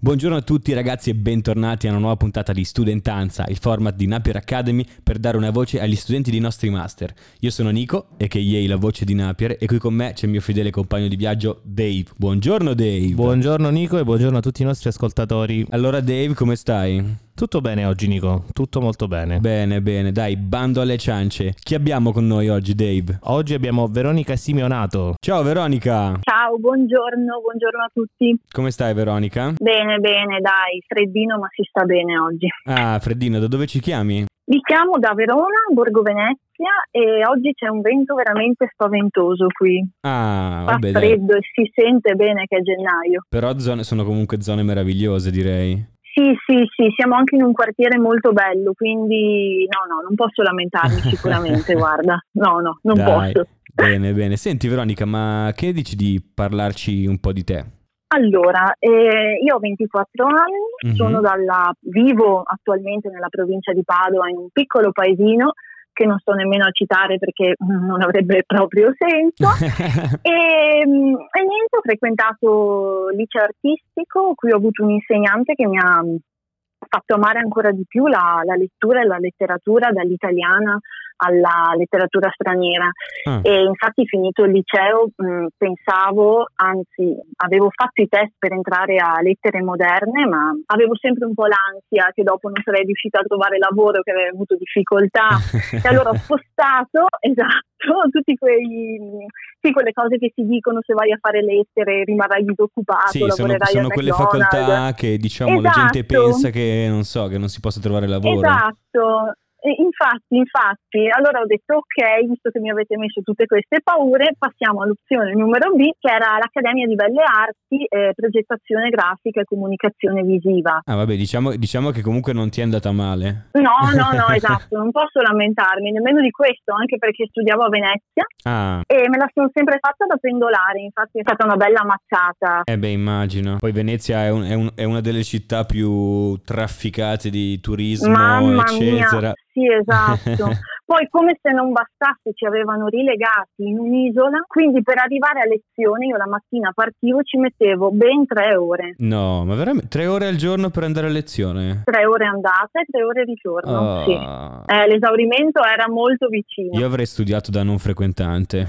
Buongiorno a tutti ragazzi e bentornati a una nuova puntata di Studentanza, il format di Napier Academy per dare una voce agli studenti dei nostri master. Io sono Nico, e che la voce di Napier, e qui con me c'è il mio fedele compagno di viaggio Dave. Buongiorno Dave. Buongiorno Nico e buongiorno a tutti i nostri ascoltatori. Allora Dave, come stai? Tutto bene oggi Nico, tutto molto bene. Bene, bene, dai, bando alle ciance. Chi abbiamo con noi oggi Dave? Oggi abbiamo Veronica Simeonato. Ciao Veronica. Ciao, buongiorno, buongiorno a tutti. Come stai Veronica? Bene, bene, dai, freddino ma si sta bene oggi. Ah, freddino, da dove ci chiami? Vi chiamo da Verona, Borgo Venezia e oggi c'è un vento veramente spaventoso qui. Ah, vabbè, Fa freddo dai. e si sente bene che è gennaio. Però zone, sono comunque zone meravigliose direi. Sì, sì, sì, siamo anche in un quartiere molto bello, quindi no, no, non posso lamentarmi sicuramente, guarda. No, no, non Dai, posso. Bene, bene. Senti Veronica, ma che dici di parlarci un po' di te? Allora, eh, io ho 24 anni, Mhm. sono dalla, vivo attualmente nella provincia di Padova in un piccolo paesino che non sto nemmeno a citare perché non avrebbe proprio senso. E, mm, e niente, ho frequentato liceo artistico, qui ho avuto un insegnante che mi ha fatto amare ancora di più la, la lettura e la letteratura, dall'italiana alla letteratura straniera. Ah. E infatti finito il liceo mh, pensavo, anzi avevo fatto i test per entrare a lettere moderne, ma avevo sempre un po' l'ansia che dopo non sarei riuscita a trovare lavoro, che avrei avuto difficoltà. e allora ho spostato, esatto, tutti quei sì, quelle cose che si dicono se vai a fare lettere rimarrai disoccupato, Sì, sono, lavorerai sono al quelle facoltà che diciamo la gente Esatto. pensa che non so, che non si possa trovare lavoro. Esatto. E Infatti, infatti, allora ho detto ok, visto che mi avete messo tutte queste paure, passiamo all'opzione numero B, che era l'Accademia di Belle Arti, eh, progettazione grafica e comunicazione visiva. Ah, vabbè, diciamo, diciamo che comunque non ti è andata male. No, no, no, esatto, non posso lamentarmi nemmeno di questo, anche perché studiavo a Venezia Ah, e me la sono sempre fatta da pendolare, infatti è stata una bella mazzata. eh beh, immagino. Poi Venezia è, un- è un- è una delle città più trafficate di turismo, Mamma eccetera. mia, sì, esatto. Poi, come se non bastasse, ci avevano rilegati in un'isola, quindi per arrivare a lezione io la mattina partivo ci mettevo ben tre ore. No, ma veramente tre ore al giorno per andare a lezione? Tre ore andata e tre ore ritorno, Oh. sì. Eh, l'esaurimento era molto vicino. Io avrei studiato da non frequentante.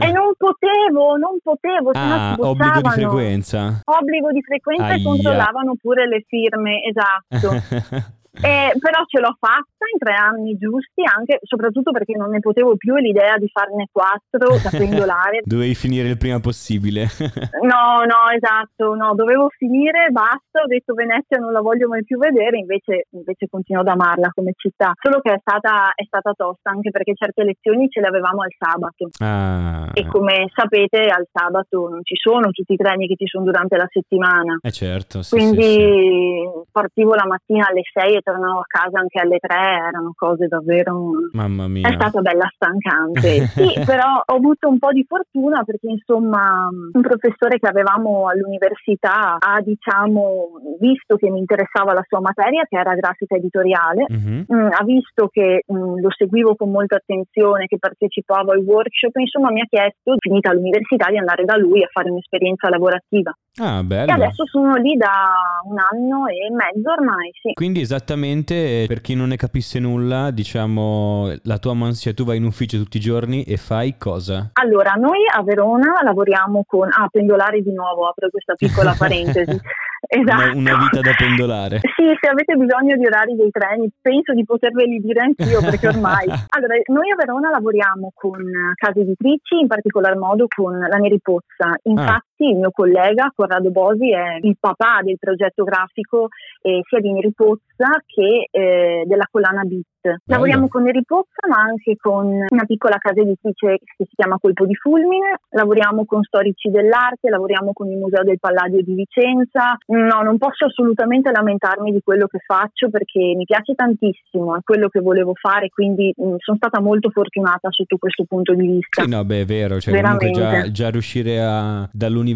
E non potevo, non potevo, ah, obbligo di frequenza. Obbligo di frequenza Aia. e controllavano pure le firme, esatto. Eh, però ce l'ho fatta in tre anni giusti, anche soprattutto perché non ne potevo più e l'idea di farne quattro da pendolare. Dovevi finire il prima possibile. No, no, esatto, no, dovevo finire, basta, ho detto Venezia non la voglio mai più vedere, invece, invece continuo ad amarla come città, solo che è stata, è stata tosta anche perché certe lezioni ce le avevamo al sabato ah, e come sapete al sabato non ci sono tutti i treni che ci sono durante la settimana. eh certo, sì, Quindi sì, sì. partivo la mattina alle 6 e tornavo a casa anche alle 3, erano cose davvero... Mamma mia. È stata bella stancante, sì, però ho avuto un po' di fortuna perché insomma un professore che avevamo all'università ha diciamo visto che mi interessava la sua materia che era grafica editoriale Mhm. Mm, ha visto che mm, lo seguivo con molta attenzione, che partecipavo ai workshop, insomma mi ha chiesto, finita l'università, di andare da lui a fare un'esperienza lavorativa. Ah, E bello. adesso sono lì da un anno e mezzo ormai, sì. Quindi esattamente, eh, per chi non ne capisse nulla, diciamo, la tua mansia, tu vai in ufficio tutti i giorni e fai cosa? Allora, noi a Verona lavoriamo con... Ah, pendolare di nuovo, apro questa piccola parentesi. Esatto. Una, una vita da pendolare. Sì, se avete bisogno di orari dei treni, penso di poterveli dire anch'io perché ormai. Allora, noi a Verona lavoriamo con case editrici, in particolar modo con la Neri Pozza. Infatti, il mio collega Corrado Bosi è il papà del progetto grafico eh, sia di Neri Pozza che eh, della collana Beat. Lavoriamo con Neri Pozza, ma anche con una piccola casa editrice che si chiama Colpo di Fulmine. Lavoriamo con storici dell'arte, lavoriamo con il Museo del Palladio di Vicenza. No, non posso assolutamente lamentarmi di quello che faccio perché mi piace tantissimo, è quello che volevo fare, quindi mh, sono stata molto fortunata sotto questo punto di vista. Sì, no, beh, è vero, cioè comunque già, già riuscire a, dall'università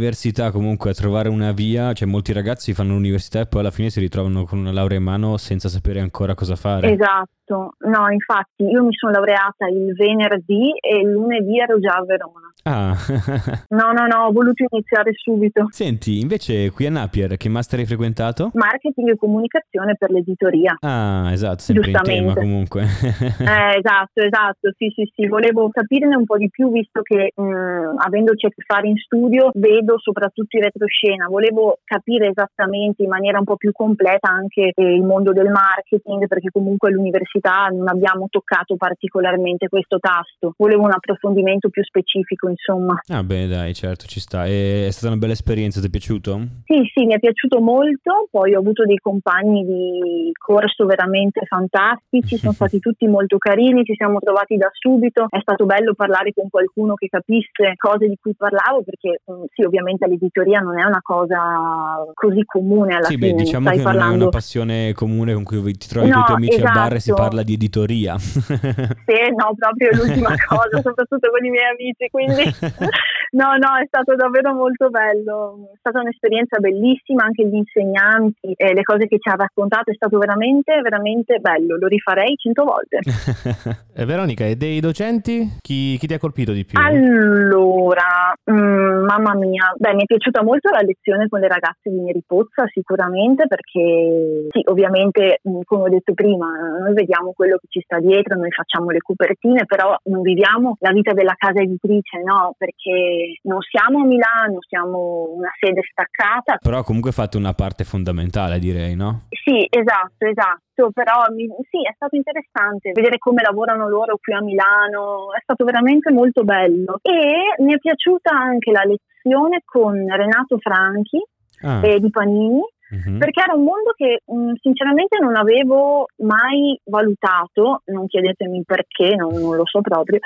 comunque a trovare una via, cioè molti ragazzi fanno l'università e poi alla fine si ritrovano con una laurea in mano senza sapere ancora cosa fare. Esatto. Esatto, no, infatti io mi sono laureata il venerdì e il lunedì ero già a Verona. Ah. no, no, no, ho voluto iniziare subito. Senti, invece qui a Napier che master hai frequentato? Marketing e comunicazione per l'editoria. Ah, esatto, sempre in tema comunque. eh, esatto, esatto, sì, sì, sì, volevo capirne un po' di più visto che mh, mm, avendoci a che fare in studio vedo soprattutto in retroscena, volevo capire esattamente in maniera un po' più completa anche eh, il mondo del marketing perché comunque all'università non abbiamo toccato particolarmente questo tasto, volevo un approfondimento più specifico insomma. Ah beh dai, certo, ci sta. E è stata una bella esperienza, ti è piaciuto? Sì, sì, mi è piaciuto molto, poi ho avuto dei compagni di corso veramente fantastici, sono stati tutti molto carini, ci siamo trovati da subito, è stato bello parlare con qualcuno che capisse cose di cui parlavo perché mm, sì, ovviamente l'editoria non è una cosa così comune alla sì, fine. Beh, diciamo che parlando... non è una passione comune con cui ti trovi no, con i tuoi amici esatto. al bar e si esatto. Parla di editoria. sì, no, proprio l'ultima cosa, soprattutto con i miei amici, quindi no, no, è stato davvero molto bello, è stata un'esperienza bellissima, anche gli insegnanti, eh, le cose che ci ha raccontato, è stato veramente, veramente bello, lo rifarei cento volte. e Veronica, e dei docenti chi, chi, ti ha colpito di più? Allora, mh, mm, mamma mia, beh, mi è piaciuta molto la lezione con le ragazze di Neripozza, sicuramente, perché sì, ovviamente, mm, come ho detto prima, noi vediamo quello che ci sta dietro, noi facciamo le copertine, però non viviamo la vita della casa editrice, no? Perché non siamo a Milano, siamo una sede staccata. Però comunque fate una parte fondamentale, direi, no? Sì, esatto, esatto. Però mi, sì, è stato interessante vedere come lavorano loro qui a Milano, è stato veramente molto bello. E mi è piaciuta anche la lezione con Renato Franchi ah. eh, di Panini Mm-hmm. Perché era un mondo che mh, mm, sinceramente non avevo mai valutato, non chiedetemi perché, non, non lo so proprio.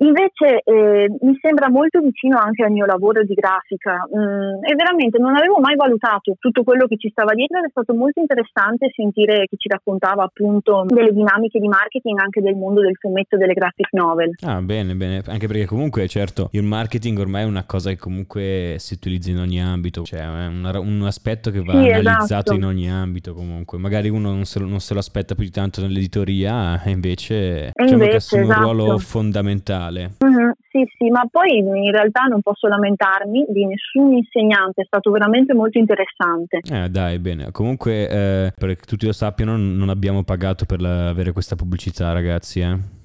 Invece eh, mi sembra molto vicino anche al mio lavoro di grafica mm, e veramente non avevo mai valutato tutto quello che ci stava dietro ed è stato molto interessante sentire che ci raccontava appunto delle dinamiche di marketing anche del mondo del fumetto e delle graphic novel. Ah, bene, bene, anche perché comunque certo il marketing ormai è una cosa che comunque si utilizza in ogni ambito, cioè è un, un aspetto che va sì, esatto. in ogni ambito comunque, magari uno non se, lo, non se lo aspetta più di tanto nell'editoria e invece, e diciamo invece, che assume esatto. un ruolo esatto. fondamentale. Mm-hmm, sì, sì, ma poi in realtà non posso lamentarmi di nessun insegnante, è stato veramente molto interessante. Eh dai, bene. Comunque, eh, perché tutti lo sappiano, non abbiamo pagato per la, avere questa pubblicità, ragazzi, eh.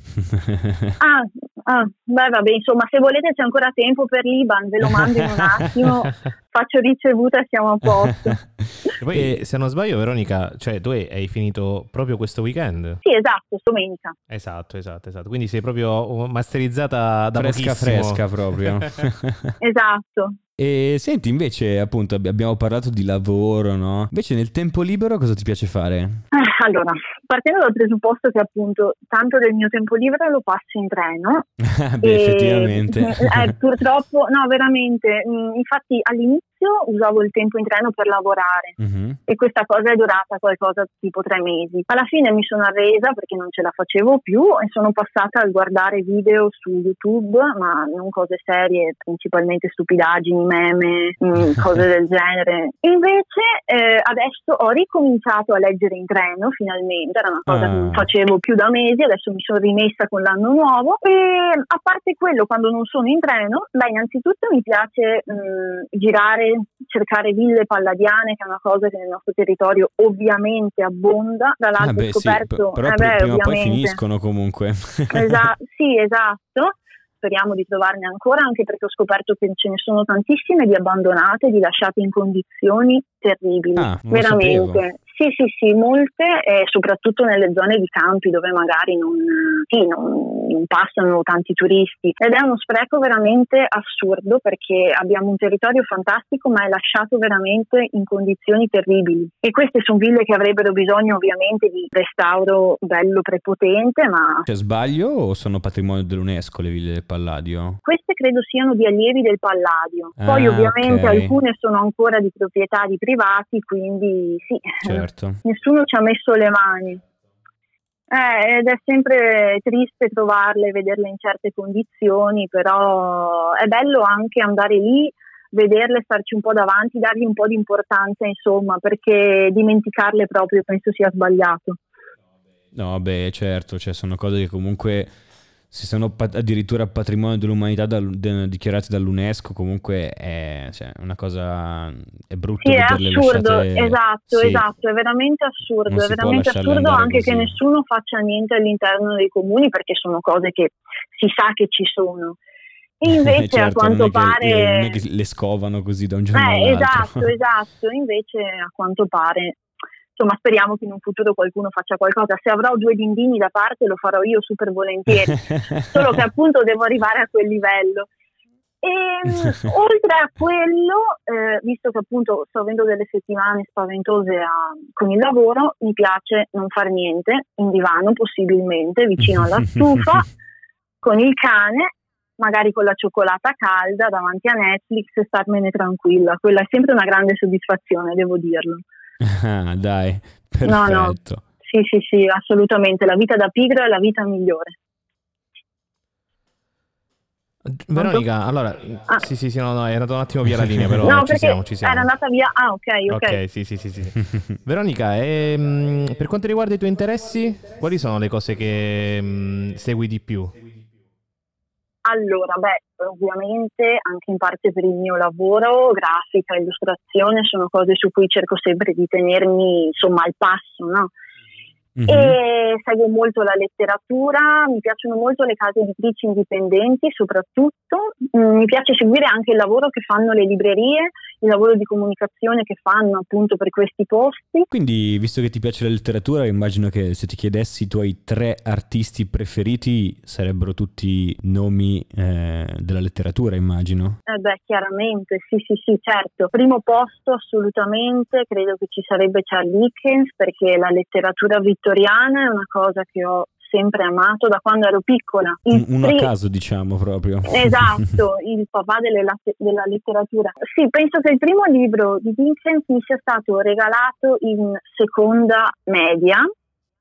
Ah, ah, beh, vabbè, insomma, se volete c'è ancora tempo per l'Iban, ve lo mando in un attimo, faccio ricevuta e siamo a posto. e poi, se non sbaglio, Veronica, cioè tu hai finito proprio questo weekend? Sì, esatto, domenica. Esatto, esatto, esatto. Quindi sei proprio masterizzata da fresca pochissimo. fresca proprio. esatto. E senti, invece, appunto, abbiamo parlato di lavoro, no? Invece nel tempo libero cosa ti piace fare? Eh, allora, partendo dal presupposto che appunto tanto del mio tempo libero lo passo in treno. Beh, e, effettivamente. Eh, purtroppo, no, veramente. Mm, infatti all'inizio usavo il tempo in treno per lavorare uh-huh. e questa cosa è durata qualcosa tipo tre mesi. Alla fine mi sono arresa perché non ce la facevo più e sono passata a guardare video su YouTube, ma non cose serie, principalmente stupidaggini, meme, mm, cose del genere. Invece eh, adesso ho ricominciato a leggere in treno finalmente, era una cosa ah. che non facevo più da mesi, adesso mi sono rimessa con l'anno nuovo e a parte quello quando non sono in treno, beh innanzitutto mi piace mh, mm, girare cercare ville palladiane, che è una cosa che nel nostro territorio ovviamente abbonda. Tra l'altro ah beh, scoperto... Sì, però eh beh, prima o poi finiscono comunque. Esa- sì, esatto speriamo di trovarne ancora, anche perché ho scoperto che ce ne sono tantissime di abbandonate, di lasciate in condizioni terribili. Ah, veramente. Sì, sì, sì, molte, e soprattutto nelle zone di campi dove magari non, sì, non, non, passano tanti turisti. Ed è uno spreco veramente assurdo perché abbiamo un territorio fantastico ma è lasciato veramente in condizioni terribili. E queste sono ville che avrebbero bisogno ovviamente di restauro bello prepotente, ma... Cioè sbaglio o sono patrimonio dell'UNESCO le ville del Palladio? Queste credo siano di allievi del Palladio. Poi ah, ovviamente okay. alcune sono ancora di proprietà di privati, quindi sì. Certo certo. nessuno ci ha messo le mani. Eh, ed è sempre triste trovarle, vederle in certe condizioni, però è bello anche andare lì, vederle, starci un po' davanti, dargli un po' di importanza, insomma, perché dimenticarle proprio penso sia sbagliato. No, beh, certo, cioè sono cose che comunque se sono pat- addirittura patrimonio dell'umanità dal- de- dichiarati dall'UNESCO, comunque è cioè, una cosa è brutto Sì, è assurdo, lasciate- esatto, sì. esatto, è veramente assurdo, Non è veramente assurdo anche che così. nessuno faccia niente all'interno dei comuni perché sono cose che si sa che ci sono. E invece Certo, a quanto che- pare... che le scovano così da un giorno Eh, all'altro. esatto, esatto, invece a quanto pare, insomma speriamo che in un futuro qualcuno faccia qualcosa, se avrò due bambini da parte lo farò io super volentieri, solo che appunto devo arrivare a quel livello. E oltre a quello, eh, visto che appunto sto avendo delle settimane spaventose a- con il lavoro, mi piace non far niente, in divano possibilmente, vicino alla stufa, con il cane, magari con la cioccolata calda davanti a Netflix e starmene tranquilla. Quella è sempre una grande soddisfazione, devo dirlo. Ah, dai, No, no. perfetto. Sì, sì, sì, assolutamente. La vita da pigro è la vita migliore. Veronica, allora, Ah. sì, sì, sì, no, no, è andato un attimo via la linea, però no, ci siamo, ci siamo. era andata via. Ah, ok, ok. Ok, sì, sì, sì, sì. Veronica, ehm, per quanto riguarda i tuoi interessi, quali sono le cose che mm, segui di più? Allora, beh, ovviamente anche in parte per il mio lavoro, grafica, illustrazione sono cose su cui cerco sempre di tenermi insomma al passo, no? Mhm. E seguo molto la letteratura, mi piacciono molto le case editrici indipendenti soprattutto, Mm, mi piace seguire anche il lavoro che fanno le librerie, il lavoro di comunicazione che fanno appunto per questi posti. Quindi, visto che ti piace la letteratura, immagino che se ti chiedessi i tuoi tre artisti preferiti sarebbero tutti nomi eh, della letteratura, immagino. Eh beh, chiaramente, sì, sì, sì, certo. Primo posto assolutamente, credo che ci sarebbe Charles Dickens perché la letteratura vittoriana è una cosa che ho sempre amato da quando ero piccola. Il Un- Uno a caso, diciamo proprio. Esatto, il papà delle la- della letteratura. Sì, penso che il primo libro di Dickens mi sia stato regalato in seconda media.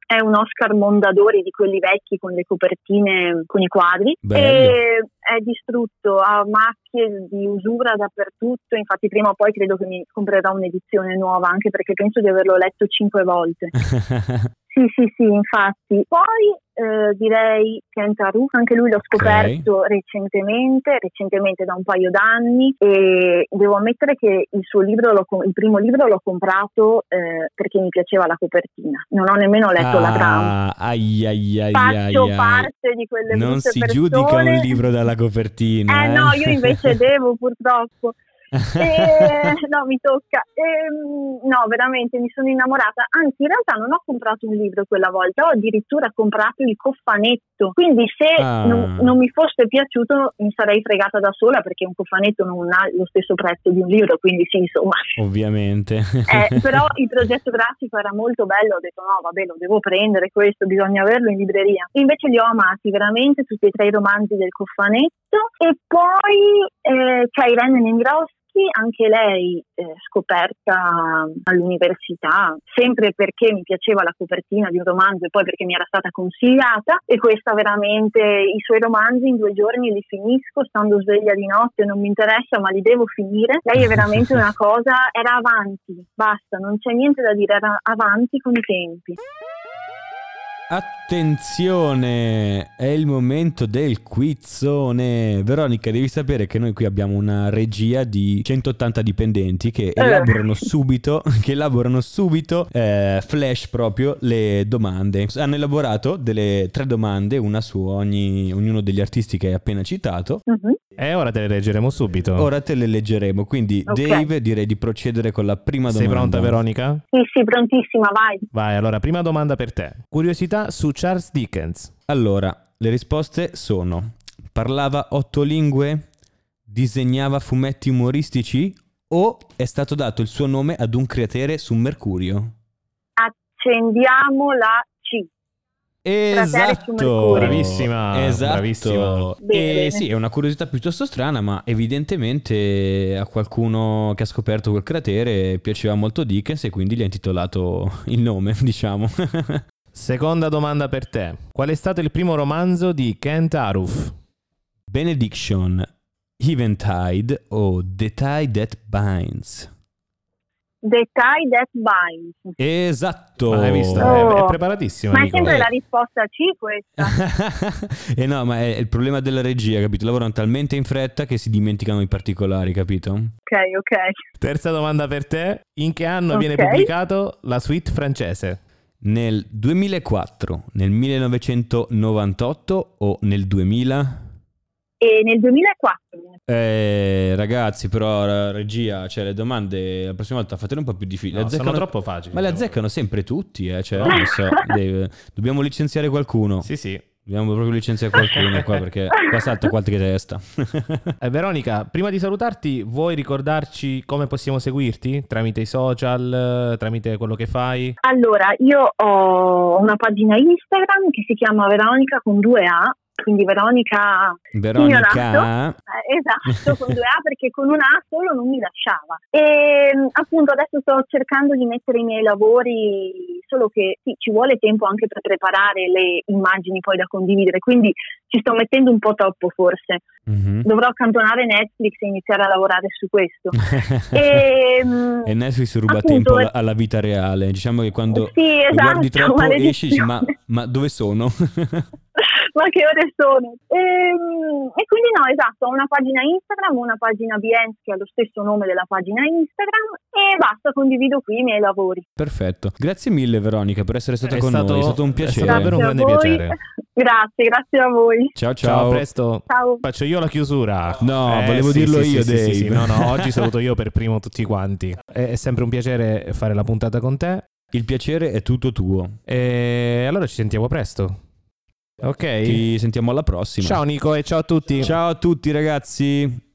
È un Oscar Mondadori di quelli vecchi con le copertine con i quadri Bello. e è distrutto, ha macchie di usura dappertutto, infatti prima o poi credo che mi comprerò un'edizione nuova anche perché penso di averlo letto cinque volte. Sì, sì, sì, infatti. Poi eh, direi Kent Aruf, anche lui l'ho scoperto recentemente, recentemente da un paio d'anni e devo ammettere che il suo libro, il primo libro l'ho comprato eh, perché mi piaceva la copertina. Non ho nemmeno letto la trama. Ah, ai, ai, ai, Faccio ai, ai. parte di quelle Non brutte si persone. giudica un libro dalla copertina. Eh no, io invece devo purtroppo. Eh, no, mi tocca. Ehm, no, veramente mi sono innamorata. Anzi, in realtà non ho comprato un libro quella volta, ho addirittura comprato il cofanetto. Quindi, se Ah. non, non mi fosse piaciuto, mi sarei fregata da sola perché un cofanetto non ha lo stesso prezzo di un libro. Quindi, sì, insomma. Ovviamente. Eh, però il progetto grafico era molto bello, ho detto no vabbè lo devo prendere questo, bisogna averlo in libreria. Invece li ho amati veramente tutti e tre i romanzi del cofanetto e poi eh, c'è Irene Nengroschi, anche lei eh, scoperta all'università, sempre perché mi piaceva la copertina di un romanzo e poi perché mi era stata consigliata e questa veramente, i suoi romanzi in due giorni li finisco stando sveglia di notte, non mi interessa ma li devo finire. Lei è veramente una cosa, era avanti, basta, non c'è niente da dire, era avanti con i tempi. Attenzione, è il momento del quizzone. Veronica, devi sapere che noi qui abbiamo una regia di 180 dipendenti che elaborano subito, che elaborano subito eh, flash proprio le domande. Hanno elaborato delle tre domande, una su ogni, ognuno degli artisti che hai appena citato. Mhm. E ora te le leggeremo subito. Ora te le leggeremo, quindi Ok. Dave direi di procedere con la prima Sei domanda. pronta Veronica? Sì, sì, prontissima, vai. Vai, allora, prima domanda per te. Curiosità su Charles Dickens. Allora, le risposte sono: parlava otto lingue, disegnava fumetti umoristici o è stato dato il suo nome ad un cratere su Mercurio? Accendiamo la Esatto. Bravissima, esatto. bravissima. Bene, E bene. sì, è una curiosità piuttosto strana, ma evidentemente a qualcuno che ha scoperto quel cratere piaceva molto Dickens e quindi gli ha intitolato il nome, diciamo. Seconda domanda per te. Qual è stato il primo romanzo di Kent Aruf? Benediction, Eventide o The Tie That Binds? The Tie That Binds. Esatto. Ma hai visto? Oh. È, è preparatissimo. Ma è sempre Eh. la risposta C questa. e no, ma è il problema della regia, capito? Lavorano talmente in fretta che si dimenticano i particolari, capito? ok, ok. Terza domanda per te. In che anno viene Ok. pubblicato la suite francese? Nel 2004, nel 1998 o nel 2000? E nel 2004. Eh, ragazzi, però regia, cioè le domande la prossima volta fatele un po' più difficili. No, sono troppo facili. Ma le azzeccano sempre tutti, eh, cioè, non so, deve- dobbiamo licenziare qualcuno. Sì, sì. Dobbiamo proprio licenziare qualcuno qua perché qua salta qualche testa. Eh, Veronica, prima di salutarti, vuoi ricordarci come possiamo seguirti? Tramite i social, tramite quello che fai? Allora, io ho una pagina Instagram che si chiama Veronica con due A, quindi Veronica Veronica, Eh, esatto, con due A perché con un A solo non mi lasciava. E mh, appunto adesso sto cercando di mettere i miei lavori, solo che sì, ci vuole tempo anche per preparare le immagini poi da condividere, quindi ci sto mettendo un po' troppo forse. Mhm. Dovrò accantonare Netflix e iniziare a lavorare su questo. E, mh, e Netflix ruba appunto, tempo eh, alla, alla vita reale. Diciamo che quando sì, lo guardi esatto, troppo esci e dici, ma, ma dove sono? ma che ore sono? Ehm, E, quindi no, esatto, ho una pagina Instagram, una pagina Behance che ha lo stesso nome della pagina Instagram e basta, condivido qui i miei lavori. Perfetto. Grazie mille Veronica per essere stata È con stato- noi, è stato un è piacere. stato davvero un grande voi. piacere. grazie, grazie a voi. Ciao Ciao, ciao. a presto. Ciao. Faccio io la chiusura. No, volevo dirlo sì, io, sì, sì, sì, Dave. No, no, oggi saluto io per primo tutti quanti. È, è sempre un piacere fare la puntata con te. Il piacere è tutto tuo. E allora ci sentiamo presto. Ok. Ci sentiamo alla prossima. Ciao Nico e ciao a tutti. Ciao a tutti ragazzi.